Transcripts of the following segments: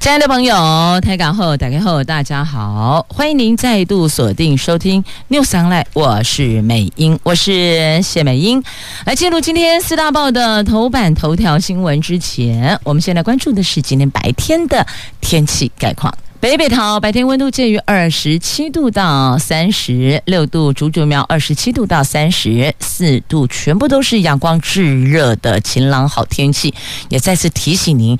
亲爱的朋友，台港后打开后，大家好，欢迎您再度锁定收听 News Online，我是美英，我是谢美英。来进入今天四大报的头版头条新闻之前，我们先来关注的是今天白天的天气概况。北北桃白天温度介于二十七度到三十六度，竹竹苗二十七度到三十四度，全部都是阳光炙热的晴朗好天气。也再次提醒您，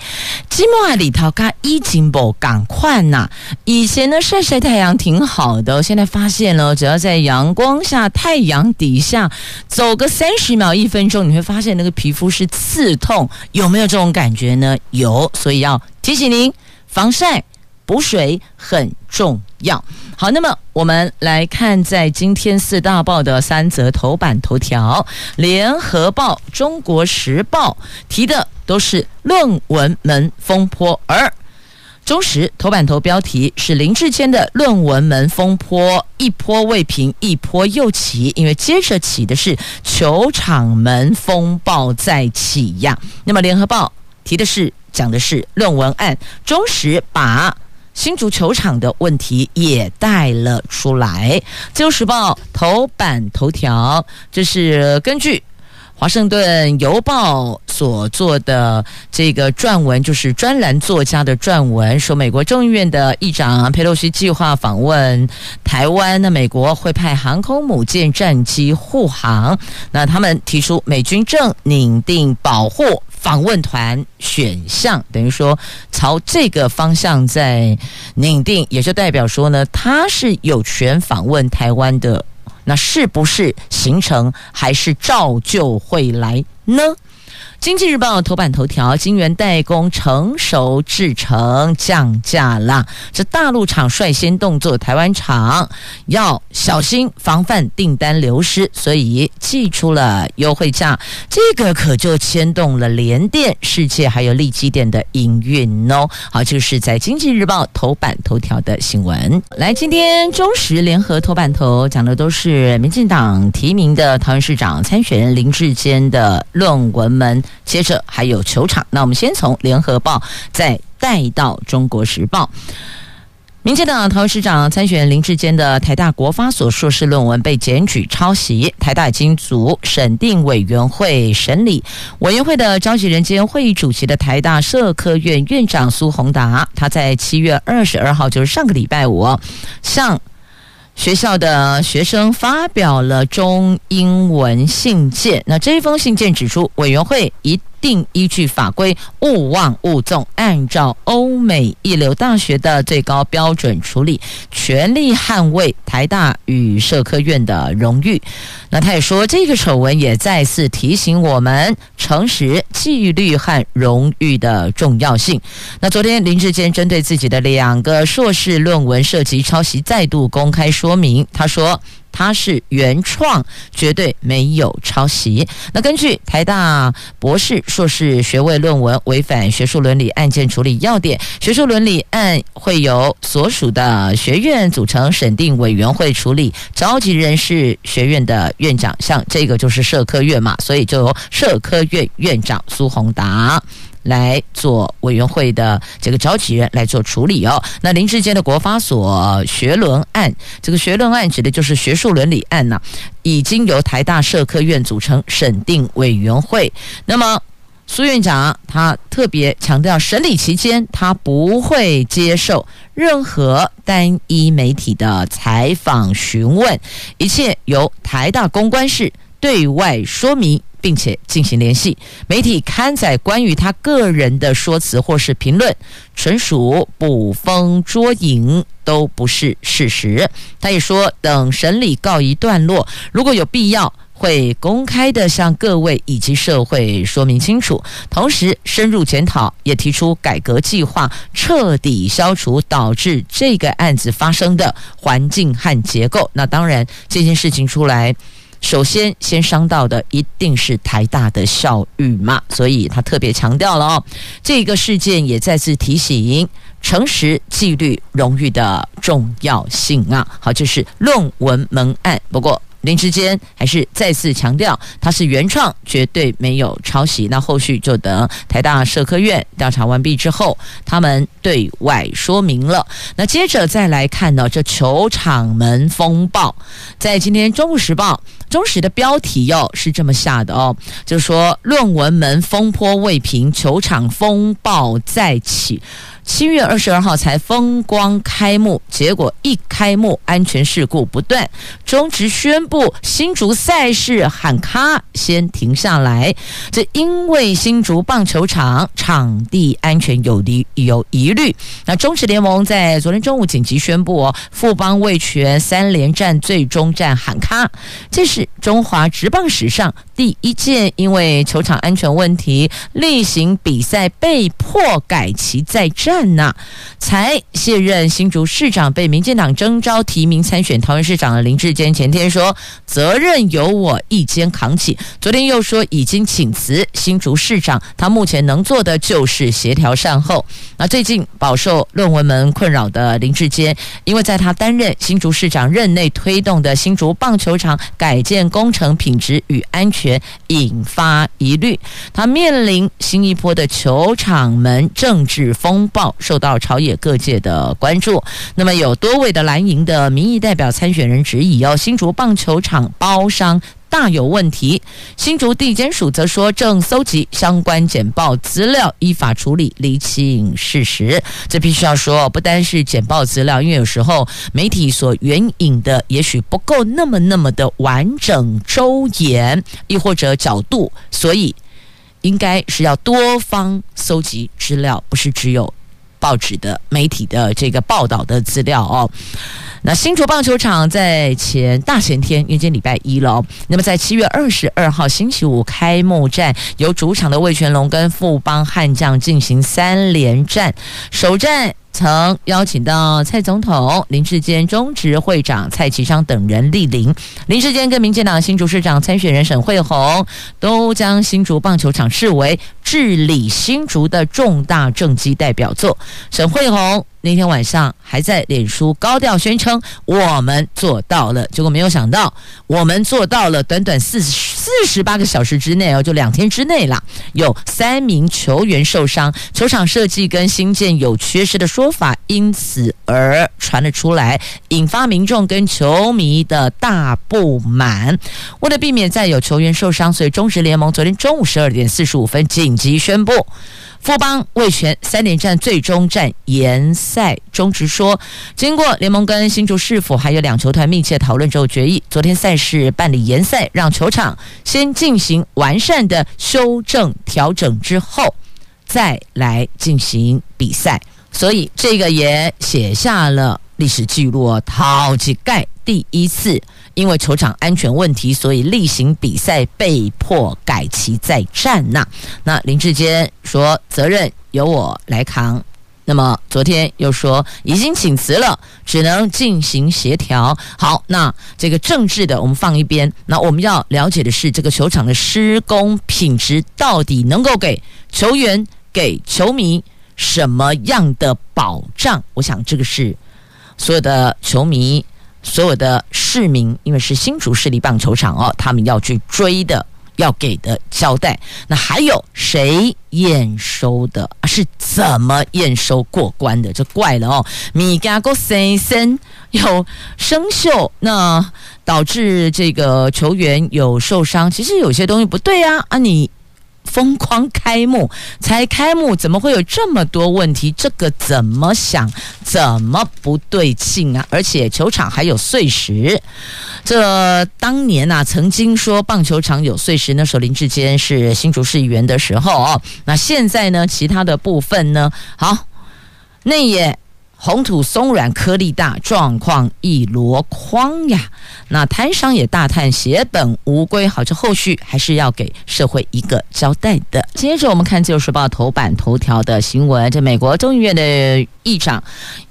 今晚里头嘎一金宝赶快呐！以前呢晒晒太阳挺好的，现在发现了，只要在阳光下、太阳底下走个三十秒、一分钟，你会发现那个皮肤是刺痛，有没有这种感觉呢？有，所以要提醒您防晒。补水很重要。好，那么我们来看，在今天四大报的三则头版头条，《联合报》《中国时报》提的都是论文门风波，而中时头版头标题是林志坚的论文门风波一波未平，一波又起，因为接着起的是球场门风暴再起呀。那么，《联合报》提的是讲的是论文案，中时把。新足球场的问题也带了出来，《自由时报》头版头条，这是根据。华盛顿邮报所做的这个撰文，就是专栏作家的撰文，说美国众议院的议长佩洛西计划访问台湾，那美国会派航空母舰战机护航。那他们提出，美军正拟定保护访问团选项，等于说朝这个方向在拟定，也就代表说呢，他是有权访问台湾的。那是不是形成还是照旧会来呢？经济日报头版头条：晶圆代工成熟制程降价了，这大陆厂率先动作，台湾厂要小心防范订单流失，所以寄出了优惠价。这个可就牵动了联电、世界还有力基电的营运哦。好，就是在经济日报头版头条的新闻。来，今天中时联合头版头讲的都是民进党提名的桃园市长参选人林志坚的论文门。接着还有球场，那我们先从联合报再带到中国时报。民进党桃园市长参选林志坚的台大国发所硕士论文被检举抄袭，台大经组审定委员会审理。委员会的召集人兼会议主席的台大社科院院长苏宏达，他在七月二十二号，就是上个礼拜五，向学校的学生发表了中英文信件。那这一封信件指出，委员会一。定依据法规，勿忘勿纵，按照欧美一流大学的最高标准处理，全力捍卫台大与社科院的荣誉。那他也说，这个丑闻也再次提醒我们诚实、纪律和荣誉的重要性。那昨天林志坚针对自己的两个硕士论文涉及抄袭，再度公开说明，他说。他是原创，绝对没有抄袭。那根据台大博士、硕士学位论文违反学术伦理案件处理要点，学术伦理案会由所属的学院组成审定委员会处理，召集人是学院的院长，像这个就是社科院嘛，所以就由社科院院长苏宏达。来做委员会的这个召集人来做处理哦。那林志坚的国发所学伦案，这个学伦案指的就是学术伦理案呐、已经由台大社科院组成审定委员会。那么苏院长他特别强调，审理期间他不会接受任何单一媒体的采访询问，一切由台大公关室对外说明。并且进行联系，媒体刊载关于他个人的说辞或是评论，纯属捕风捉影，都不是事实。他也说，等审理告一段落，如果有必要，会公开的向各位以及社会说明清楚，同时深入检讨，也提出改革计划，彻底消除导致这个案子发生的环境和结构。那当然，这件事情出来。首先先伤到的一定是台大的校誉嘛，所以他特别强调了哦，这个事件也再次提醒诚实、纪律、荣誉的重要性啊。好，这是论文门案，不过。林志坚还是再次强调，他是原创，绝对没有抄袭。那后续就等台大社科院调查完毕之后，他们对外说明了。那接着再来看呢，这球场门风暴，在今天《中国时报》中时的标题哟、哦、是这么下的哦，就是说论文门风波未平，球场风暴再起。七月二十二号才风光开幕，结果一开幕安全事故不断，中职宣布新竹赛事喊卡，先停下来。这因为新竹棒球场场地安全有疑有疑虑，那中职联盟在昨天中午紧急宣布哦，富邦味全三连战最终战喊卡，这是中华职棒史上第一件因为球场安全问题例行比赛被迫改期再战。那才卸任新竹市长，被民进党征召提名参选桃园市长的林志坚，前天说责任由我一肩扛起，昨天又说已经请辞新竹市长，他目前能做的就是协调善后。那最近饱受论文门困扰的林志坚，因为在他担任新竹市长任内推动的新竹棒球场改建工程品质与安全引发疑虑，他面临新一波的球场门政治风暴。受到朝野各界的关注，那么有多位的蓝营的民意代表参选人质疑哦，新竹棒球场包商大有问题。新竹地检署则说正搜集相关简报资料，依法处理，厘清事实。这必须要说，不单是简报资料，因为有时候媒体所援引的也许不够那么那么的完整周延，亦或者角度，所以应该是要多方搜集资料，不是只有。报纸的媒体的这个报道的资料哦，那新竹棒球场在前大前天，因为今天礼拜一了哦，那么在七月二十二号星期五开幕战，由主场的魏全龙跟富邦悍将进行三连战，首战。曾邀请到蔡总统、林志坚、中职会长蔡其昌等人莅临。林志坚跟民进党新竹市长参选人沈慧虹都将新竹棒球场视为治理新竹的重大政绩代表作。沈慧虹那天晚上还在脸书高调宣称：“我们做到了。”结果没有想到，我们做到了。短短四十四十八个小时之内哦，就两天之内啦，有三名球员受伤，球场设计跟新建有缺失的说法，因此而传了出来，引发民众跟球迷的大不满。为了避免再有球员受伤，所以中职联盟昨天中午十二点四十五分紧急宣布。富邦味全三连战最终战延赛，中直说，经过联盟跟新竹市府还有两球团密切讨论之后决议，昨天赛事办理延赛，让球场先进行完善的修正调整之后，再来进行比赛。所以这个也写下了历史记录哦，好几盖第一次。因为球场安全问题，所以例行比赛被迫改期再战呐。那林志坚说责任由我来扛。那么昨天又说已经请辞了，只能进行协调。好，那这个政治的我们放一边。那我们要了解的是，这个球场的施工品质到底能够给球员、给球迷什么样的保障？我想这个是所有的球迷。所有的市民，因为是新竹市立棒球场哦，他们要去追的，要给的交代。那还有谁验收的？是怎么验收过关的？这怪了哦！米加个森森有生锈，那导致这个球员有受伤。其实有些东西不对啊啊你。疯狂开幕，才开幕，怎么会有这么多问题？这个怎么想，怎么不对劲啊？而且球场还有碎石，这当年呐、啊，曾经说棒球场有碎石，那时候林志坚是新竹市议员的时候哦。那现在呢，其他的部分呢？好，内野红土松软，颗粒大，状况一箩筐呀。那摊商也大叹血本无归，好，这后续还是要给社会一个交代的。接着我们看《自由时报》头版头条的新闻，这美国众议院的议长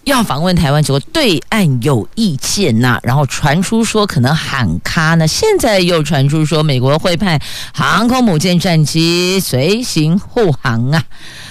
要访问台湾，结果对岸有意见呐、然后传出说可能喊卡呢，现在又传出说美国会派航空母舰战机随行护航啊。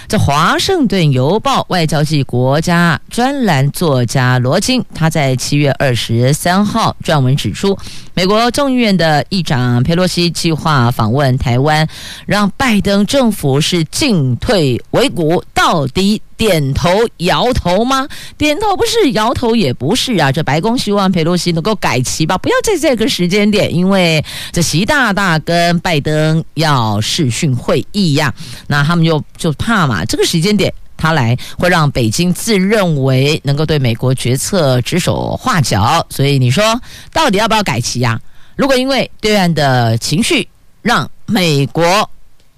这《华盛顿邮报》外交系国家专栏作家罗金，他在七月二十三号撰文指出，美国众议院的议长佩洛西计划访问台湾，让拜登政府是进退维谷，到底点头摇头吗？点头不是，摇头也不是啊！这白宫希望佩洛西能够改期吧，不要在这个时间点，因为这习大大跟拜登要视讯会议呀，那他们就就怕嘛。这个时间点他来会让北京自认为能够对美国决策指手画脚，所以你说到底要不要改期呀？如果因为对岸的情绪让美国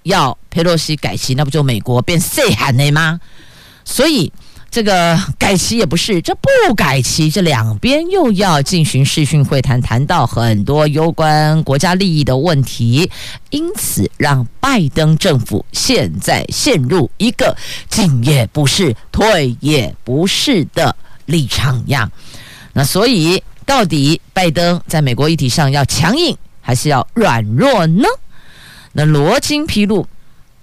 要佩洛西改期，那不就美国变细汉了吗？所以。这个改期也不是，这不改期，这两边又要进行视讯会谈，谈到很多攸关国家利益的问题，因此让拜登政府现在陷入一个进也不是、退也不是的立场呀。那所以，到底拜登在美国议题上要强硬还是要软弱呢？那罗金披露。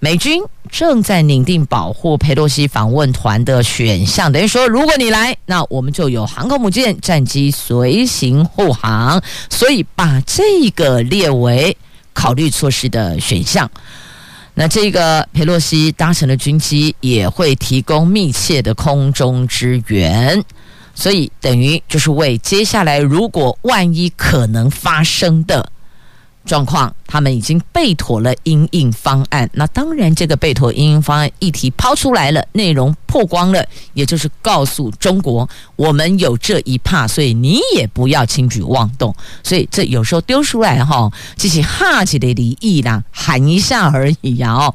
美军正在拟定保护佩洛西访问团的选项，等于说，如果你来，那我们就有航空母舰战机随行护航，所以把这个列为考虑措施的选项。那这个佩洛西搭乘的军机也会提供密切的空中支援，所以等于就是为接下来如果万一可能发生的状况。他们已经备妥了因应方案，那当然这个备妥因应方案议题抛出来了，内容曝光了，也就是告诉中国，我们有这一怕，所以你也不要轻举妄动。所以这有时候丢出来哈，这是哈气的离意啦，喊一下而已呀哦。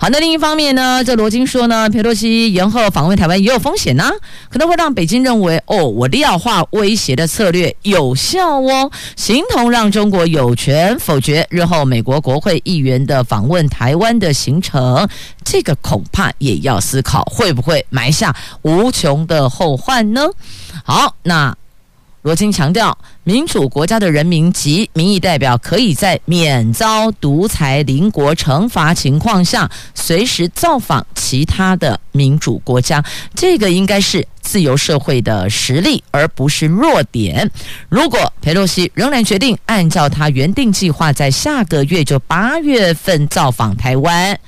好，那另一方面呢，这罗金说呢，佩洛西延后访问台湾也有风险呐、啊，可能会让北京认为哦，我量化威胁的策略有效哦，形同让中国有权否决日后美国国会议员的访问台湾的行程，这个恐怕也要思考会不会埋下无穷的后患呢？好，那罗金强调，民主国家的人民及民意代表可以在免遭独裁邻国惩罚情况下，随时造访其他的民主国家，这个应该是。自由社会的实力，而不是弱点。如果佩洛西仍然决定按照他原定计划，在下个月就八月份造访台湾，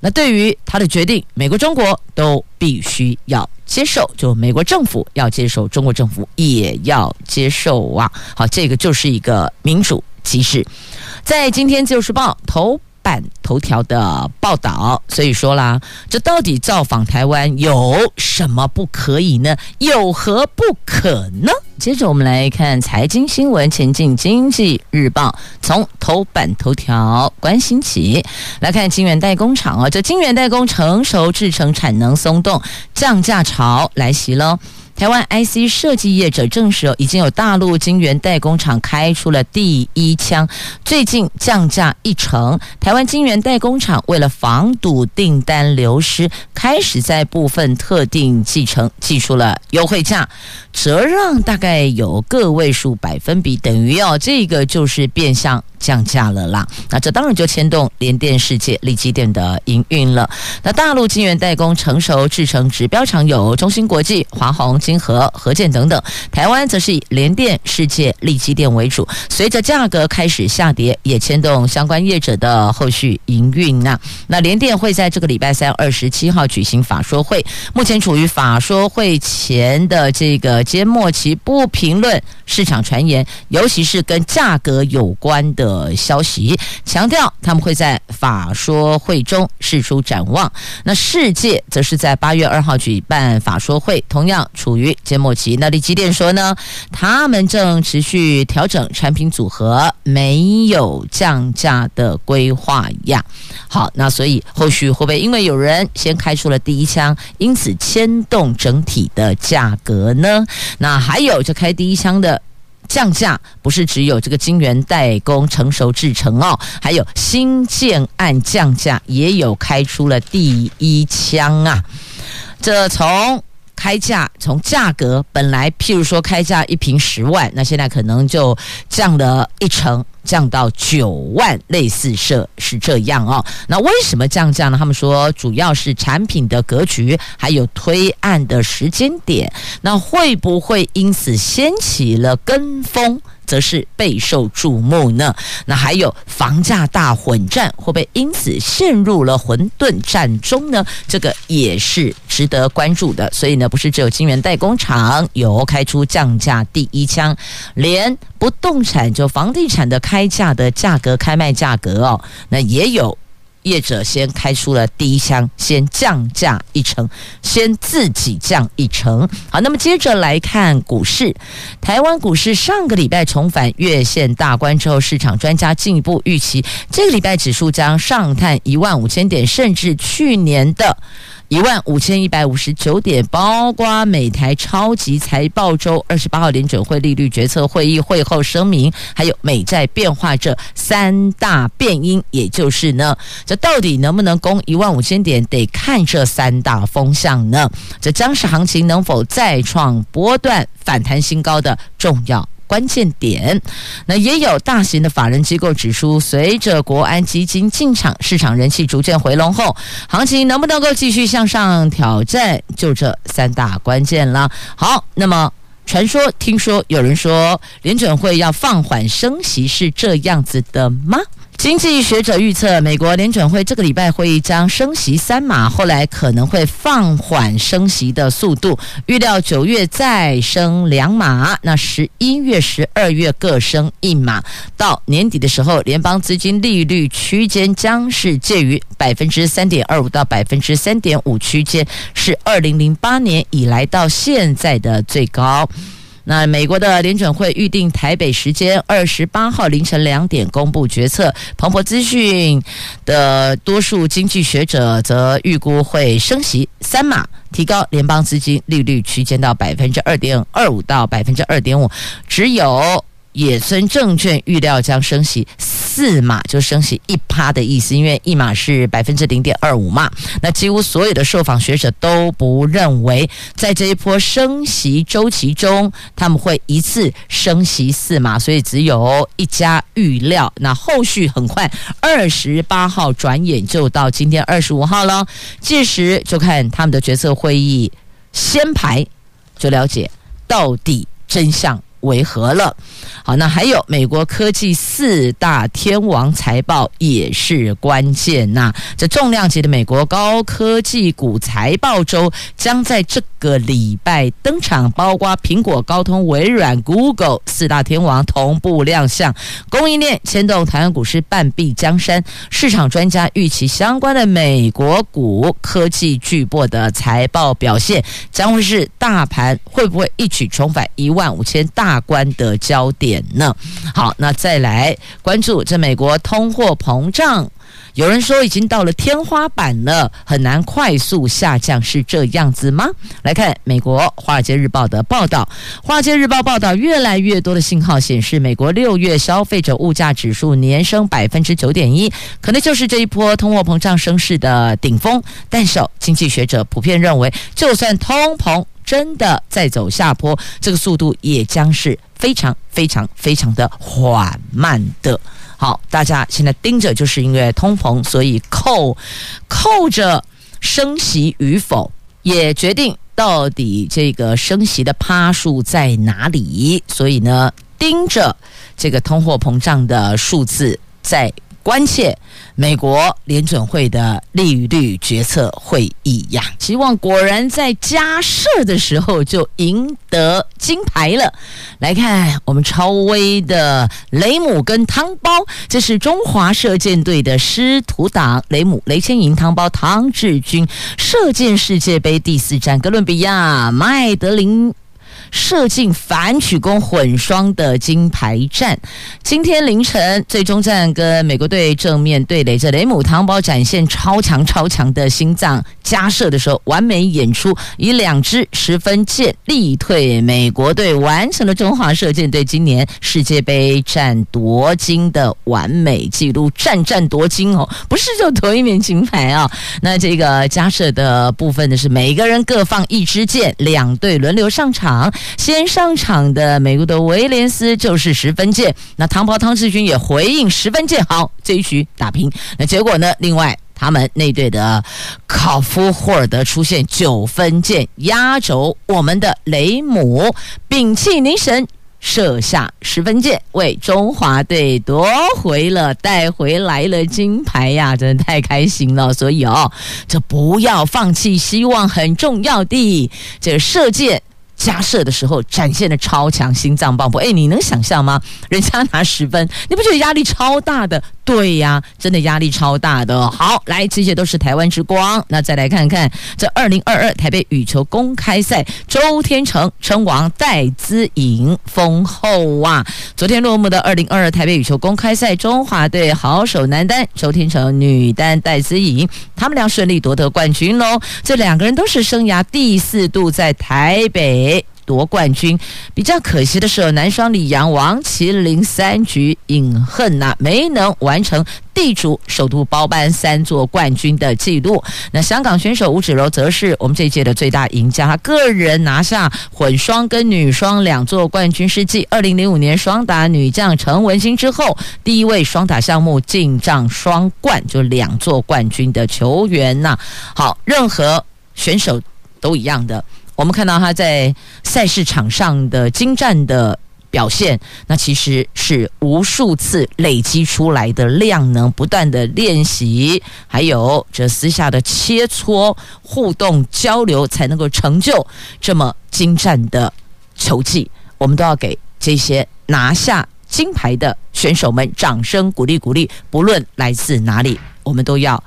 那对于他的决定，美国、中国都必须要接受，就美国政府要接受，中国政府也要接受啊。好，这个就是一个民主机制。在今天《自由时报》头。头条的报道，所以说啦，这到底造访台湾有什么不可以呢？有何不可呢？接着我们来看财经新闻，前进经济日报从头版头条关心起，来看晶圆代工厂啊，这晶圆代工成熟制程产能松动，降价潮来袭了。台湾 IC 设计业者证实，已经有大陆晶圆代工厂开出了第一枪，最近降价一成。台湾晶圆代工厂为了防堵订单流失，开始在部分特定制程寄出了优惠价，折让大概有个位数百分比，等于哦，这个就是变相。降价了啦，那这当然就牵动联电世界、力积电的营运了。那大陆晶圆代工成熟制程指标厂有中芯国际、华虹、晶和、和建等等，台湾则是以联电世界、力积电为主。随着价格开始下跌，也牵动相关业者的后续营运啊。那联电会在这个礼拜三二十七号举行法说会，目前处于法说会前的这个缄默期，不评论市场传言，尤其是跟价格有关。的消息强调，他们会在法说会中释出展望。那世界则是在八月二号举办法说会，同样处于缄默期。那力积电说呢，他们正持续调整产品组合，没有降价的规划呀。好，那所以后续会不会因为有人先开出了第一枪，因此牵动整体的价格呢？那还有就开第一枪的。降价不是只有这个晶圆代工成熟制程哦，还有新建案降价也有开出了第一枪啊！这从开价从价格本来譬如说开价一瓶十万，那现在可能就降了一成。降到九万，类似设是这样哦。那为什么降价呢？他们说主要是产品的格局，还有推案的时间点。那会不会因此掀起了跟风？则是备受瞩目呢。那还有房价大混战，会不会因此陷入了混沌战中呢？这个也是值得关注的。所以呢，不是只有金源代工厂有开出降价第一枪，连不动产就房地产的开价的价格开卖价格哦，那也有。业者先开出了第一枪，先降价一成，先自己降一成。好，那么接着来看股市，台湾股市上个礼拜重返月线大关之后，市场专家进一步预期，这个礼拜指数将上探一万五千点，甚至去年的。一万五千一百五十九点，包括美台超级财报周二十八号联准会利率决策会议会后声明，还有美债变化这三大变因，也就是呢，这到底能不能攻一万五千点，得看这三大风向呢？这将是行情能否再创波段反弹新高的重要。关键点，那也有大型的法人机构指出，随着国安基金进场，市场人气逐渐回笼后，行情能不能够继续向上挑战，就这三大关键了。好，那么传说、听说有人说联准会要放缓升息，是这样子的吗？经济学者预测，美国联准会这个礼拜会议将升息三码，后来可能会放缓升息的速度，预料九月再升两码，那十一月、十二月各升一码，到年底的时候，联邦资金利率区间将是介于百分之三点二五到百分之三点五区间，是二零零八年以来到现在的最高。那美国的联准会预定台北时间二十八号凌晨两点公布决策。彭博资讯的多数经济学者则预估会升息三码，提高联邦资金利率区间到百分之二点二五到百分之二点五。只有野村证券预料将升息四码，就升息一趴的意思，因为一码是百分之零点二五嘛。那几乎所有的受访学者都不认为，在这一波升息周期中，他们会一次升息四码，所以只有一家预料。那后续很快，二十八号转眼就到今天二十五号了，届时就看他们的决策会议先排，就了解到底真相。为何了？好，那还有美国科技四大天王财报也是关键呐。这重量级的美国高科技股财报周将在这个礼拜登场，包括苹果、高通、微软、Google 四大天王同步亮相，供应链牵动台湾股市半壁江山。市场专家预期相关的美国股科技巨擘的财报表现，将会是大盘会不会一举重返一万五千大关的焦点呢？好，那再来关注这美国通货膨胀，有人说已经到了天花板了，很难快速下降，是这样子吗？来看美国《华尔街日报》的报道，《华尔街日报》报道，越来越多的信号显示，美国六月消费者物价指数年升百分之九点一，可能就是这一波通货膨胀升势的顶峰。但是，经济学者普遍认为，就算通膨，真的在走下坡，这个速度也将是非常非常非常的缓慢的。好，大家现在盯着，就是因为通膨，所以扣扣着升息与否，也决定到底这个升息的趴数在哪里。所以呢，盯着这个通货膨胀的数字在。关切美国联准会的利率决策会议呀，希望果然在加射的时候就赢得金牌了。来看我们超威的雷姆跟汤包，这是中华射箭队的师徒档，雷姆雷千莹、汤包汤志军，射箭世界杯第四站哥伦比亚麦德林。射进反曲弓混双的金牌战，今天凌晨最终战跟美国队正面对垒，着雷姆汤包展现超强超强的心脏，加射的时候完美演出，以两支十分箭力退美国队，完成了中华射箭队今年世界杯战夺金的完美纪录，战战夺金哦，不是就夺一面金牌啊、那这个加射的部分呢，是每个人各放一支箭，两队轮流上场。先上场的美国的威廉斯就是十分箭，那汤包汤志军也回应十分箭，好，这一局打平。那结果呢？另外他们那队的考夫霍尔德出现九分箭，压轴我们的雷姆屏气凝神射下十分箭，为中华队夺回了带回来了金牌呀！真的太开心了。所以哦，这不要放弃希望很重要的这射箭。加射的时候展现的超强心脏爆破，哎，你能想象吗？人家拿十分，你不觉得压力超大的？对呀，真的压力超大的。好，来，这些都是台湾之光。那再来看看这二零二二台北羽球公开赛，周天成称王，戴资颖封后啊！昨天落幕的二零二二台北羽球公开赛，中华队好手男单周天成、女单戴资颖，他们俩顺利夺得冠军喽。这两个人都是生涯第四度在台北。夺冠军比较可惜的是，男双李阳、王麒麟三局饮恨呐、没能完成地主首度包办三座冠军的记录。那香港选手吴芷柔则是我们这一届的最大赢家，他个人拿下混双跟女双两座冠军，是继二零零五年双打女将陈文心之后，第一位双打项目进账双冠，就两座冠军的球员呐、好，任何选手都一样的。我们看到他在赛事场上的精湛的表现，那其实是无数次累积出来的量能，不断的练习，还有这私下的切磋、互动交流，才能够成就这么精湛的球技。我们都要给这些拿下金牌的选手们掌声鼓励鼓励，不论来自哪里，我们都要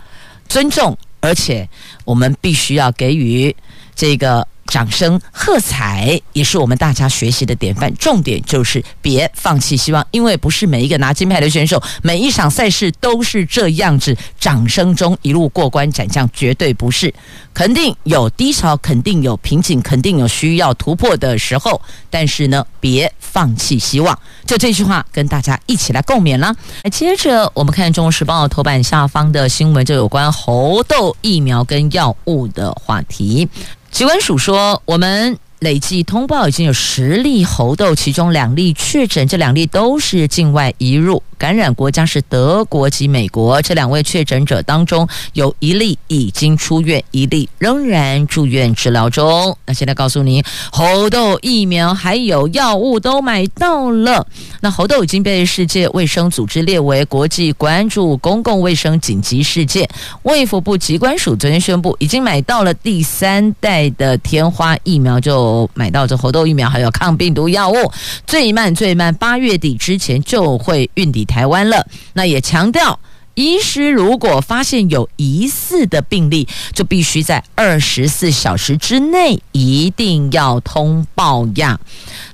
尊重，而且我们必须要给予这个。掌声喝彩，也是我们大家学习的典范。重点就是别放弃希望，因为不是每一个拿金牌的选手，每一场赛事都是这样子，掌声中一路过关斩将，绝对不是。肯定有低潮，肯定有瓶颈，肯定有需要突破的时候。但是呢，别放弃希望。就这句话，跟大家一起来共勉啦。接着，我们看《中国时报》头版下方的新闻，就有关猴痘疫苗跟药物的话题。疾管署说，我们累计通报已经有十例猴痘，其中两例确诊，这两例都是境外移入。感染国家是德国及美国，这两位确诊者当中有一例已经出院，一例仍然住院治疗中。那现在告诉您，猴痘疫苗还有药物都买到了。那猴痘已经被世界卫生组织列为国际关注公共卫生紧急事件。卫福部疾管署昨天宣布，已经买到了第三代的天花疫苗，就买到这猴痘疫苗，还有抗病毒药物，最慢最慢八月底之前就会运抵台湾了，那也强调，医师如果发现有疑似的病例，就必须在二十四小时之内一定要通报呀。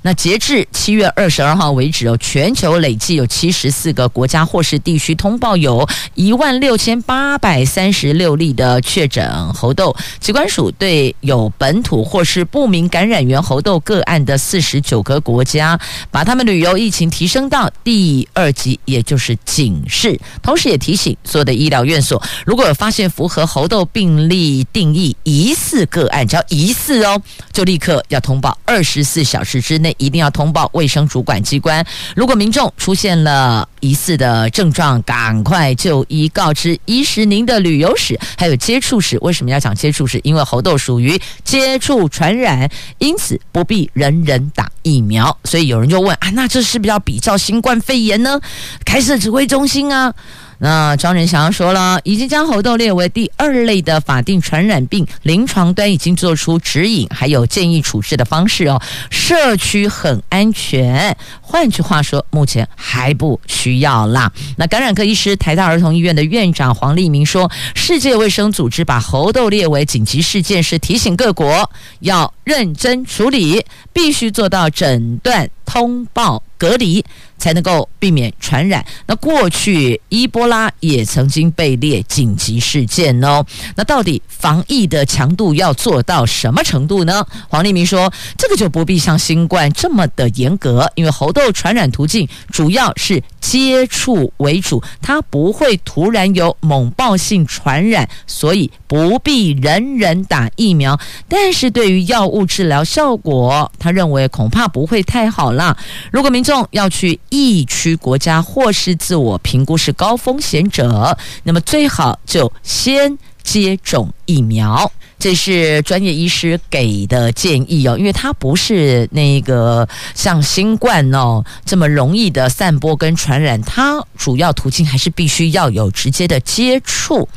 那截至七月二十二号为止哦，全球累计有七十四个国家或是地区通报有一万六千八百三十六例的确诊猴痘。疾管署对有本土或是不明感染源猴痘个案的四十九个国家，把他们旅游疫情提升到第二级，也就是警示。同时也提提醒所有的医疗院所，如果有发现符合猴痘病例定义疑似个案，只要疑似哦，就立刻要通报，二十四小时之内。一定要通报卫生主管机关。如果民众出现了疑似的症状，赶快就医告知医师您的旅游史，还有接触史。为什么要讲接触史？因为猴痘属于接触传染，因此不必人人打疫苗。所以有人就问啊，那这是不是要比照新冠肺炎呢？开设指挥中心啊？那庄仁祥说了，已经将猴痘列为第二类的法定传染病，临床端已经做出指引，还有建议处置的方式哦。社区很安全，换句话说，目前还不需要啦。那感染科医师台大儿童医院的院长黄立明说，世界卫生组织把猴痘列为紧急事件，是提醒各国要认真处理，必须做到诊断、通报、隔离。才能够避免传染。那过去伊波拉也曾经被列紧急事件哦。那到底防疫的强度要做到什么程度呢？黄立明说，这个就不必像新冠这么的严格，因为猴痘传染途径主要是接触为主，它不会突然有猛爆性传染，所以不必人人打疫苗。但是对于药物治疗效果，他认为恐怕不会太好啦。如果民众要去，疫区国家或是自我评估是高风险者，那么最好就先接种疫苗。这是专业医师给的建议哦，因为它不是那个像新冠哦这么容易的散播跟传染，它主要途径还是必须要有直接的接触，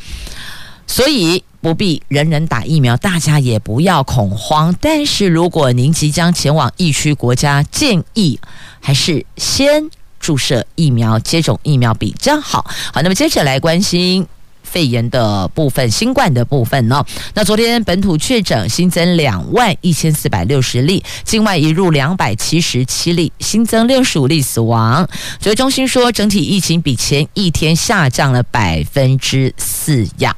所以。不必人人打疫苗，大家也不要恐慌。但是如果您即将前往疫区国家，建议还是先注射疫苗、接种疫苗比较好。好，那么接着来关心。肺炎的部分，新冠的部分呢？那昨天本土确诊新增两万一千四百六十例，境外移入两百七十七例，新增六十五例死亡。指挥中心说，整体疫情比前一天下降了百分之四呀。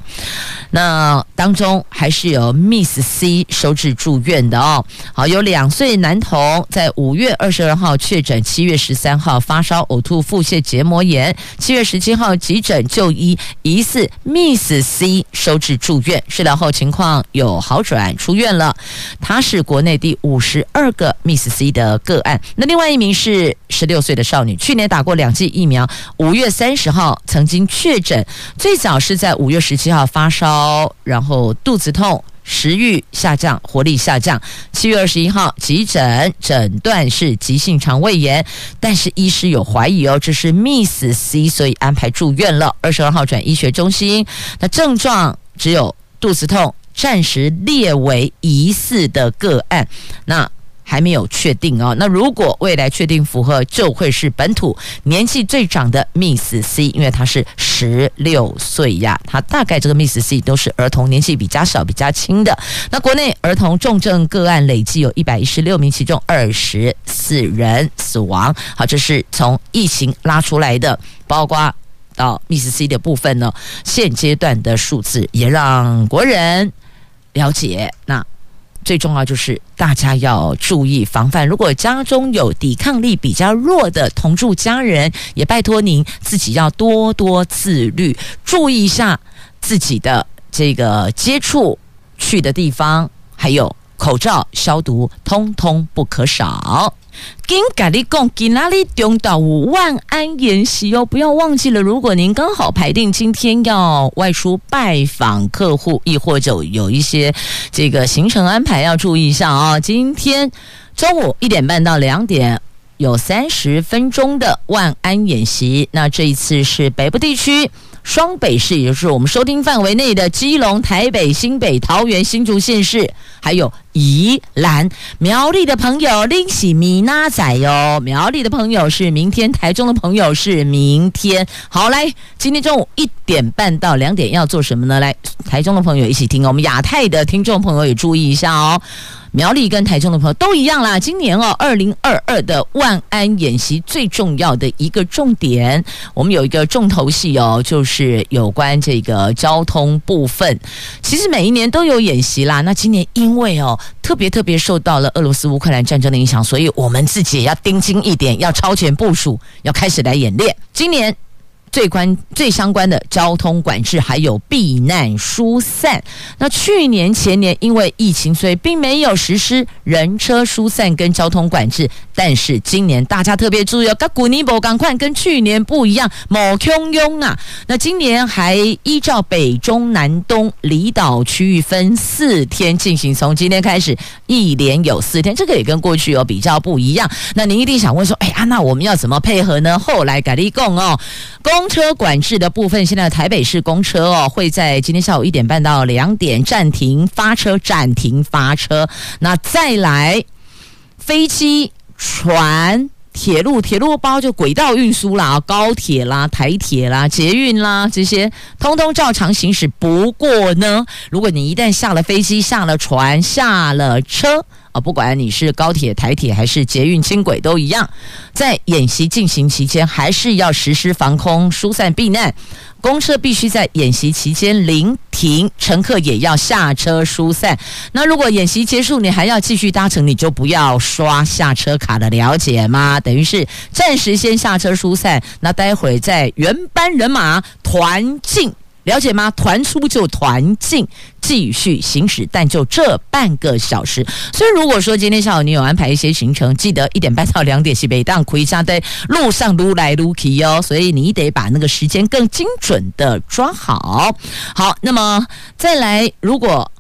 那当中还是有 Miss C 收治住院的哦。好，有两岁男童在五月二十二号确诊，七月十三号发烧、呕吐、腹泻、结膜炎，七月十七号急诊就医，疑似。Miss C 收治住院，治疗后情况有好转，出院了。他是国内第五十二个 Miss C 的个案。那另外一名是十六岁的少女，去年打过两剂疫苗，五月三十号曾经确诊，最早是在五月十七号发烧，然后肚子痛。食欲下降，活力下降。七月二十一号急诊诊断是急性肠胃炎，但是医师有怀疑哦，这是 Miss C，所以安排住院了。二十二号转医学中心，那症状只有肚子痛，暂时列为疑似的个案。那。还没有确定哦。那如果未来确定符合，就会是本土年纪最长的 Miss C，因为她是十六岁呀。她大概这个 Miss C 都是儿童，年纪比较小、比较轻的。那国内儿童重症个案累计有一百一十六名，其中二十四人死亡。好，这是从疫情拉出来的，包括到 Miss C 的部分呢。现阶段的数字也让国人了解。那。最重要就是大家要注意防范。如果家中有抵抗力比较弱的同住家人，也拜托您自己要多多自律，注意一下自己的这个接触去的地方，还有口罩消毒，通通不可少。跟咖喱讲，今哪里中岛五万安演习哦，不要忘记了。如果您刚好排定今天要外出拜访客户，亦或者有一些这个行程安排，要注意一下啊、哦。今天中午一点半到两点有三十分钟的万安演习，那这一次是北部地区。双北市，也就是我们收听范围内的基隆、台北、新北、桃园、新竹县市，还有宜兰、苗栗的朋友，拎起米娜仔哟。苗栗的朋友是明天，台中的朋友是明天。好，来，今天中午一点半到两点要做什么呢？来，台中的朋友一起听，我们亚太的听众朋友也注意一下哦。苗栗跟台中的朋友都一样啦。今年哦，二零二二的万安演习最重要的一个重点，我们有一个重头戏哦，就是有关这个交通部分。其实每一年都有演习啦。那今年因为哦，特别特别受到了俄罗斯乌克兰战争的影响，所以我们自己也要盯紧一点，要超前部署，要开始来演练。今年。最关最相关的交通管制，还有避难疏散。那去年前年因为疫情，所以并没有实施人车疏散跟交通管制。但是今年大家特别注意哦，跟古尼伯赶快跟去年不一样，某汹涌啊。那今年还依照北中南东离岛区域分四天进行，从今天开始一连有四天，这个也跟过去有比较不一样。那您一定想问说，哎呀，那我们要怎么配合呢？后来改立共哦，公公车管制的部分，现在台北市公车哦会在今天下午一点半到两点暂停发车，暂停发车。那再来飞机、船。铁路、铁路包就轨道运输啦，高铁啦、台铁啦、捷运啦，这些通通照常行驶。不过呢，如果你一旦下了飞机、下了船、下了车，啊，不管你是高铁、台铁还是捷运、轻轨都一样，在演习进行期间，还是要实施防空疏散避难。公车必须在演习期间临停，乘客也要下车疏散。那如果演习结束，你还要继续搭乘，你就不要刷下车卡的了解吗？等于是暂时先下车疏散，那待会在原班人马团进。了解吗？团出就团进，继续行驶，但就这半个小时。所以如果说今天下午你有安排一些行程，记得一点半到两点是北当回家的路上撸来撸去哦。所以你得把那个时间更精准的抓好。好，那么再来，如果。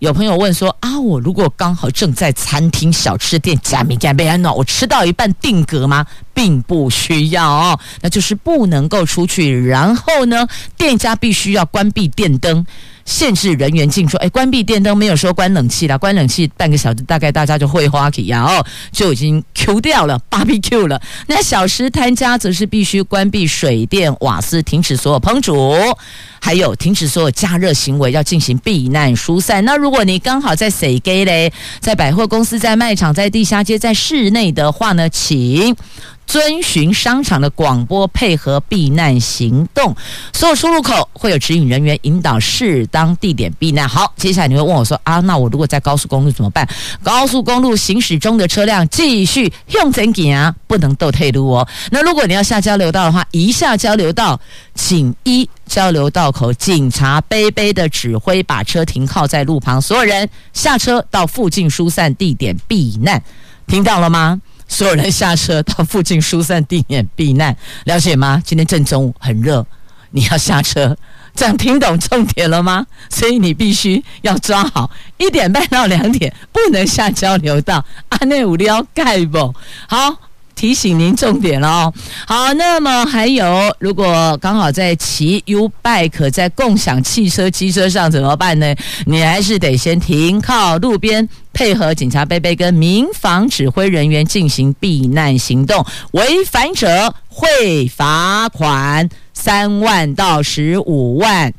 有朋友问说啊，我如果刚好正在餐厅、小吃店加米加贝安诺，我吃到一半定格吗？并不需要哦，那就是不能够出去。然后呢，店家必须要关闭电灯。限制人员进出，哎，关闭电灯没有说关冷气啦，关冷气半个小时大概大家就会花起呀，哦，就已经 Q 掉了，BBQ 了。那小吃摊家则是必须关闭水电瓦斯，停止所有烹煮，还有停止所有加热行为，要进行避难疏散。那如果你刚好在 C G 嘞，在百货公司、在卖场、在地下街、在室内的话呢，请。遵循商场的广播，配合避难行动。所有出入口会有指引人员引导适当地点避难。好，接下来你会问我说：“啊，那我如果在高速公路怎么办？”高速公路行驶中的车辆继续用真紧啊，不能倒退路哦。那如果你要下交流道的话，一下交流道，请一交流道口警察杯杯的指挥，把车停靠在路旁，所有人下车到附近疏散地点避难。听到了吗？所有人下车到附近疏散地点避难，了解吗？今天正中午很热，你要下车，这样听懂重点了吗？所以你必须要抓好，一点半到两点不能下交流道，啊，那五要盖不？好。提醒您重点了哦。好，那么还有，如果刚好在骑 U bike 在共享汽车机车上怎么办呢？你还是得先停靠路边，配合警察贝贝跟民防指挥人员进行避难行动。违反者会罚款三万到十五万。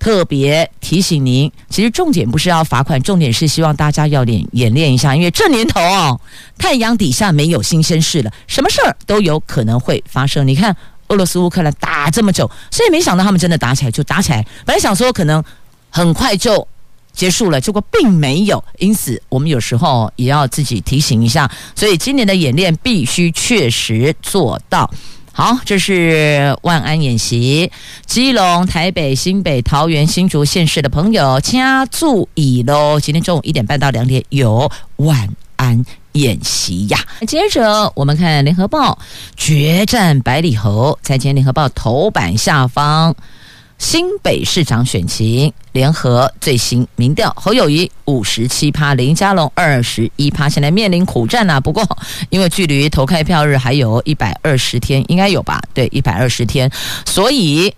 特别提醒您，其实重点不是要罚款，重点是希望大家要练演练一下，因为这年头哦，太阳底下没有新鲜事了，什么事儿都有可能会发生。你看俄罗斯乌克兰打这么久，谁也没想到他们真的打起来就打起来，本来想说可能很快就结束了，结果并没有。因此，我们有时候也要自己提醒一下，所以今年的演练必须确实做到。好，这是万安演习，基隆、台北、新北、桃园、新竹县市的朋友，请注意喽！今天中午一点半到两点有万安演习呀。接着我们看联合报决战百里侯，在今天联合报头版下方。新北市长选情联合最新民调，侯友宜五十七趴，林佳龙二十一趴，现在面临苦战啊。不过，因为距离投开票日还有一百二十天，应该有吧？对，一百二十天，所以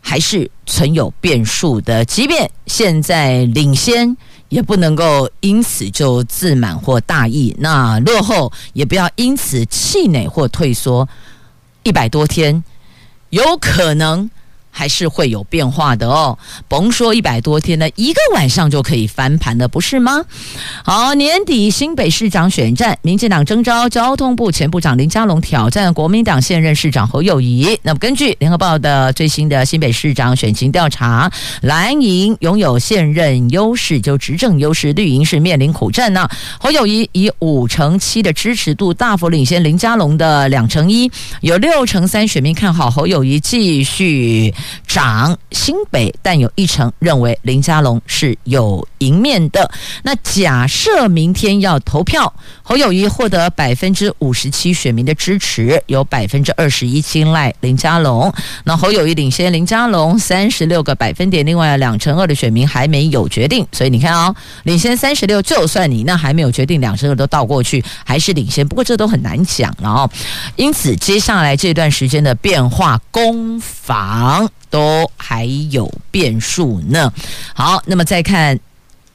还是存有变数的。即便现在领先，也不能够因此就自满或大意。那落后也不要因此气馁或退缩。一百多天，有可能。还是会有变化的哦，甭说一百多天了，一个晚上就可以翻盘了，不是吗？好，年底新北市长选战，民进党征召交通部前部长林佳龙挑战国民党现任市长侯友谊。那么，根据联合报的最新的新北市长选情调查，蓝营拥有现任优势，就执政优势；绿营是面临苦战呢。侯友谊以五成七的支持度大幅领先林佳龙的两成一，有六成三选民看好侯友谊继续。涨新北，但有一成认为林佳龙是有赢面的。那假设明天要投票，侯友谊获得百分之五十七选民的支持，有百分之二十一青睐林佳龙。那侯友谊领先林佳龙三十六个百分点，另外两成二的选民还没有决定。所以你看哦，领先三十六，就算你那还没有决定，两成二都倒过去，还是领先。不过这都很难讲了哦。因此接下来这段时间的变化攻防都还有变数呢。好，那么再看。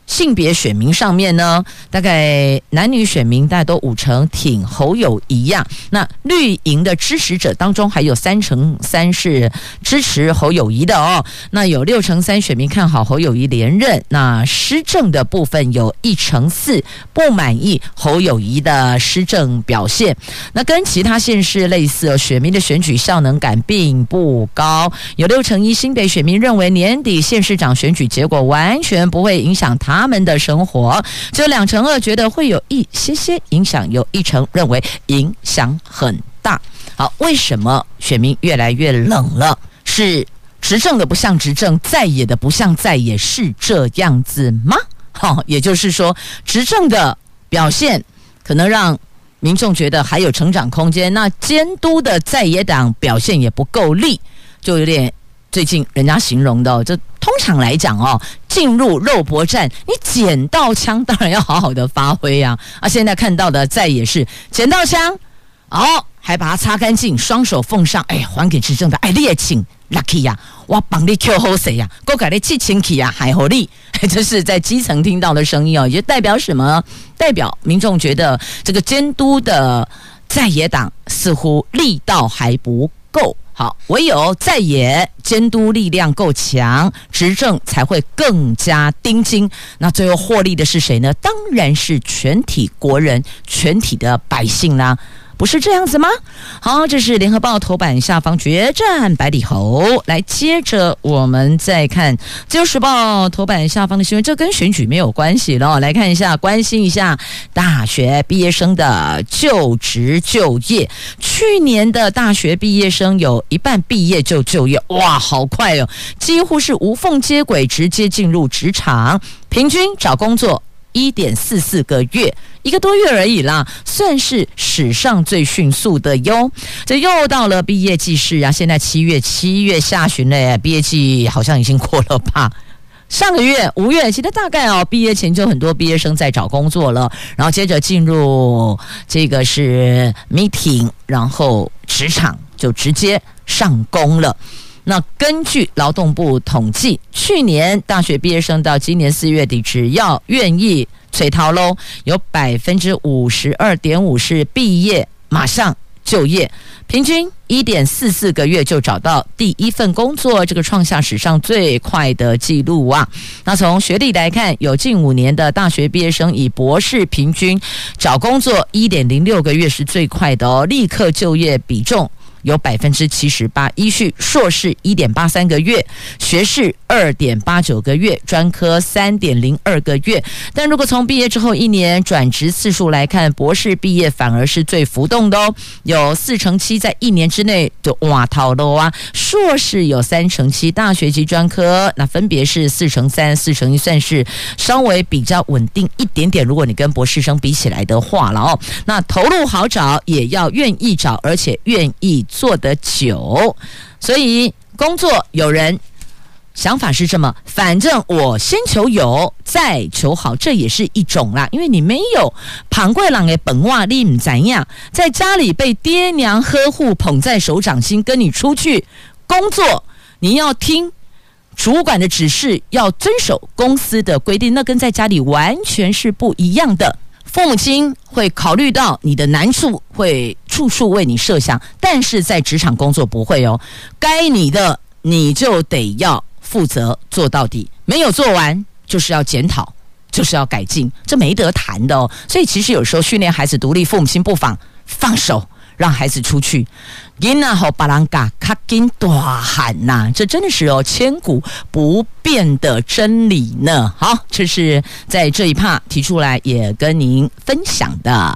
性别选民上面呢，大概男女选民大概都五成挺侯友谊样。那绿营的支持者当中，还有三成三是支持侯友谊的哦。那有六成三选民看好侯友谊连任。那施政的部分有一成四不满意侯友谊的施政表现。那跟其他县市类似，选民的选举效能感并不高。有六成一新北选民认为年底县市长选举结果完全不会影响他。他们的生活，只有两成二觉得会有一些些影响，有一成认为影响很大。好，为什么选民越来越冷了？是执政的不像执政，在野的不像在野，是这样子吗？好，也就是说，执政的表现可能让民众觉得还有成长空间，那监督的在野党表现也不够力，就有点。最近人家形容的，这通常来讲哦，进入肉搏战，你捡到枪当然要好好的发挥呀。啊，现在看到的再也是捡到枪，哦，还把它擦干净，双手奉上，哎，还给执政的，哎，烈请 lucky 呀，我帮你 Q 好谁呀？我改的气清气呀，还好力，这是在基层听到的声音哦，也代表什么？代表民众觉得这个监督的在野党似乎力道还不够。好，唯有在野监督力量够强，执政才会更加盯紧。那最后获利的是谁呢？当然是全体国人、全体的百姓啦。不是这样子吗？好，这是联合报头版下方决战百里侯。来，接着我们再看自由时报头版下方的新闻，这跟选举没有关系了。来看一下，关心一下大学毕业生的就职就业。去年的大学毕业生有一半毕业就就业，哇，好快哦，几乎是无缝接轨，直接进入职场，平均找工作。一点四四个月，一个多月而已啦，算是史上最迅速的哟。这又到了毕业季是啊，现在七月七月下旬嘞，毕业季好像已经过了吧？上个月五月，其实大概哦，毕业前就很多毕业生在找工作了，然后接着进入这个是 meeting，然后职场就直接上工了。那根据劳动部统计，去年大学毕业生到今年四月底，只要愿意催逃喽，有百分之五十二点五是毕业马上就业，平均一点四四个月就找到第一份工作，这个创下史上最快的记录啊！那从学历来看，有近五年的大学毕业生以博士平均找工作一点零六个月是最快的哦，立刻就业比重。有百分之七十八，依序硕士一点八三个月，学士二点八九个月，专科三点零二个月。但如果从毕业之后一年转职次数来看，博士毕业反而是最浮动的哦，有四成七在一年之内就哇套了啊。硕士有三成七，大学及专科那分别是四成三、四成一，算是稍微比较稳定一点点。如果你跟博士生比起来的话了哦，那投入好找，也要愿意找，而且愿意。做得久，所以工作有人想法是这么，反正我先求有，再求好，这也是一种啦。因为你没有旁贵郎的本话，你唔怎样，在家里被爹娘呵护捧在手掌心，跟你出去工作，你要听主管的指示，要遵守公司的规定，那跟在家里完全是不一样的。父母亲会考虑到你的难处，会处处为你设想，但是在职场工作不会哦。该你的你就得要负责做到底，没有做完就是要检讨，就是要改进，这没得谈的哦。所以其实有时候训练孩子独立，父母亲不妨放手。让孩子出去，囡仔和巴郎嘎卡金大喊呐，这真的是哦千古不变的真理呢。好，这是在这一趴提出来也跟您分享的。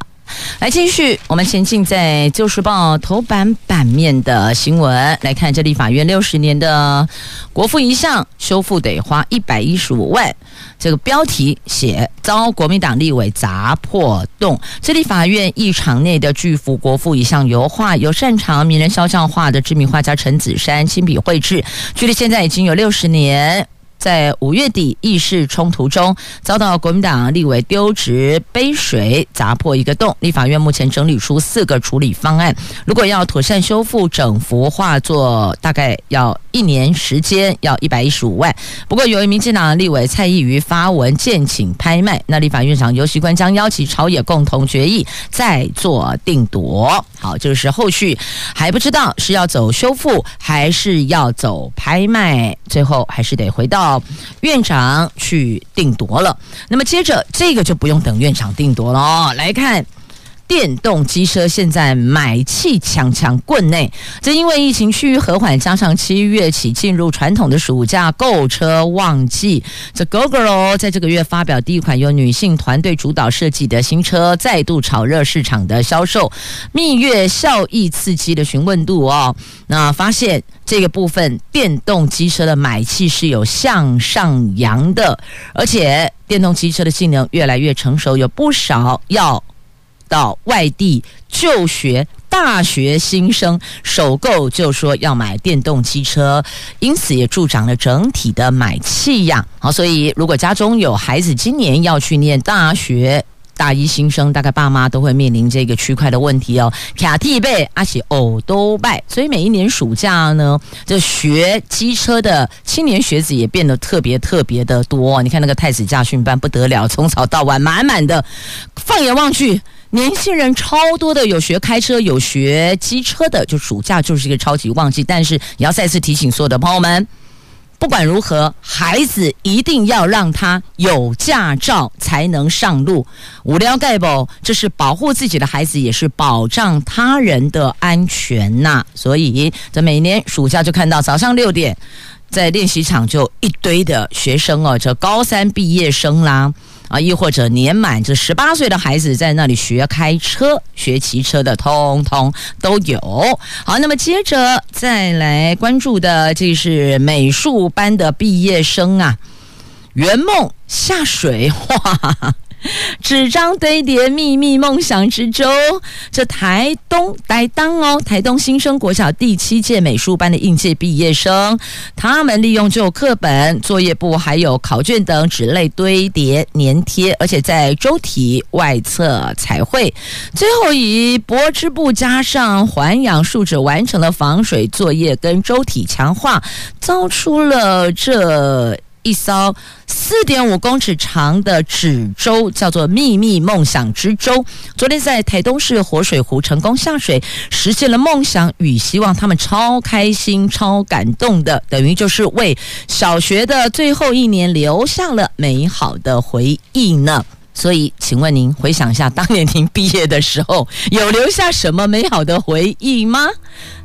来继续，我们前进在《旧时报》头版版面的新闻来看，这立法院六十年的国父遗像修复得花一百一十五万。这个标题写遭国民党立委砸破洞。这立法院议场内的巨幅国父遗像油画，由擅长名人肖像画的知名画家陈子珊亲笔绘制，距离现在已经有六十年。在五月底议事冲突中，遭到国民党立委丢掷杯水砸破一个洞。立法院目前整理出四个处理方案，如果要妥善修复整幅画作，大概要一年时间，要一百一十五万。不过，由于民进党立委蔡易余发文建请拍卖，那立法院长游锡堃将邀请朝野共同决议，再做定夺。好，这个是后续还不知道是要走修复还是要走拍卖，最后还是得回到。院长去定夺了，那么接着这个就不用等院长定夺了哦。来看。电动机车现在买气抢抢棍内，这因为疫情趋于和缓，加上七月起进入传统的暑假购车旺季，这 Gogoro 在这个月发表第一款由女性团队主导设计的新车，再度炒热市场的销售。蜜月效益刺激的询问度哦，那发现这个部分电动机车的买气是有向上扬的，而且电动机车的性能越来越成熟，有不少要。到外地就学，大学新生首购就说要买电动机车，因此也助长了整体的买气呀。好，所以如果家中有孩子今年要去念大学，大一新生，大概爸妈都会面临这个区块的问题哦。卡替贝阿喜欧都拜，所以每一年暑假呢，这学机车的青年学子也变得特别特别的多。你看那个太子驾训班不得了，从早到晚满满的，放眼望去。年轻人超多的，有学开车，有学机车的，就暑假就是一个超级旺季。但是也要再次提醒所有的朋友们，不管如何，孩子一定要让他有驾照才能上路。无聊盖宝，这是保护自己的孩子，也是保障他人的安全呐、所以，这每年暑假就看到早上六点，在练习场就一堆的学生哦，这高三毕业生啦。啊，亦或者年满这十八岁的孩子在那里学开车、学骑车的，通通都有。好，那么接着再来关注的，这是美术班的毕业生啊，圆梦下水，哇！纸张堆叠秘密梦想之舟，这台东台当哦，台东新生国小第七届美术班的应届毕业生，他们利用旧课本、作业簿还有考卷等纸类堆叠粘贴，而且在舟体外侧彩绘，最后以薄织布加上环氧树脂完成了防水作业跟舟体强化，造出了这。一艘四点五公尺长的纸舟，叫做“秘密梦想之舟”。昨天在台东市活水湖成功下水，实现了梦想与希望，他们超开心、超感动的，等于就是为小学的最后一年留下了美好的回忆呢。所以，请问您回想一下，当年您毕业的时候，有留下什么美好的回忆吗？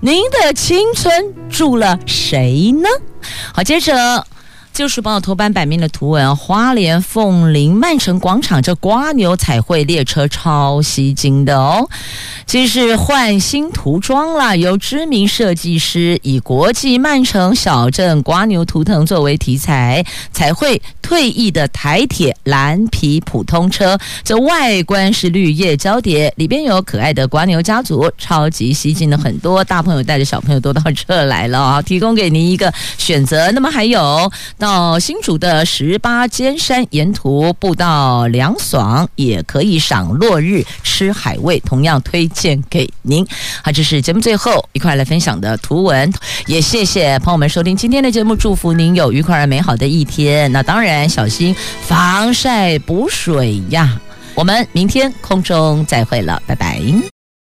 您的青春住了谁呢？好，接着。旧时报头版版面的图文，花莲凤林曼城广场这瓜牛彩绘列车超吸睛的哦，其实换新涂装了，由知名设计师以国际曼城小镇瓜牛图腾作为题材，彩绘退役的台铁蓝皮普通车，这外观是绿叶交叠，里边有可爱的瓜牛家族，超级吸睛的，很多大朋友带着小朋友都到这来了啊，提供给您一个选择。那么还有到新竹的十八尖山沿途步道凉爽，也可以赏落日、吃海味，同样推荐给您。好，这是节目最后一块来分享的图文，也谢谢朋友们收听今天的节目，祝福您有愉快而美好的一天。那当然，小心防晒补水呀。我们明天空中再会了，拜拜。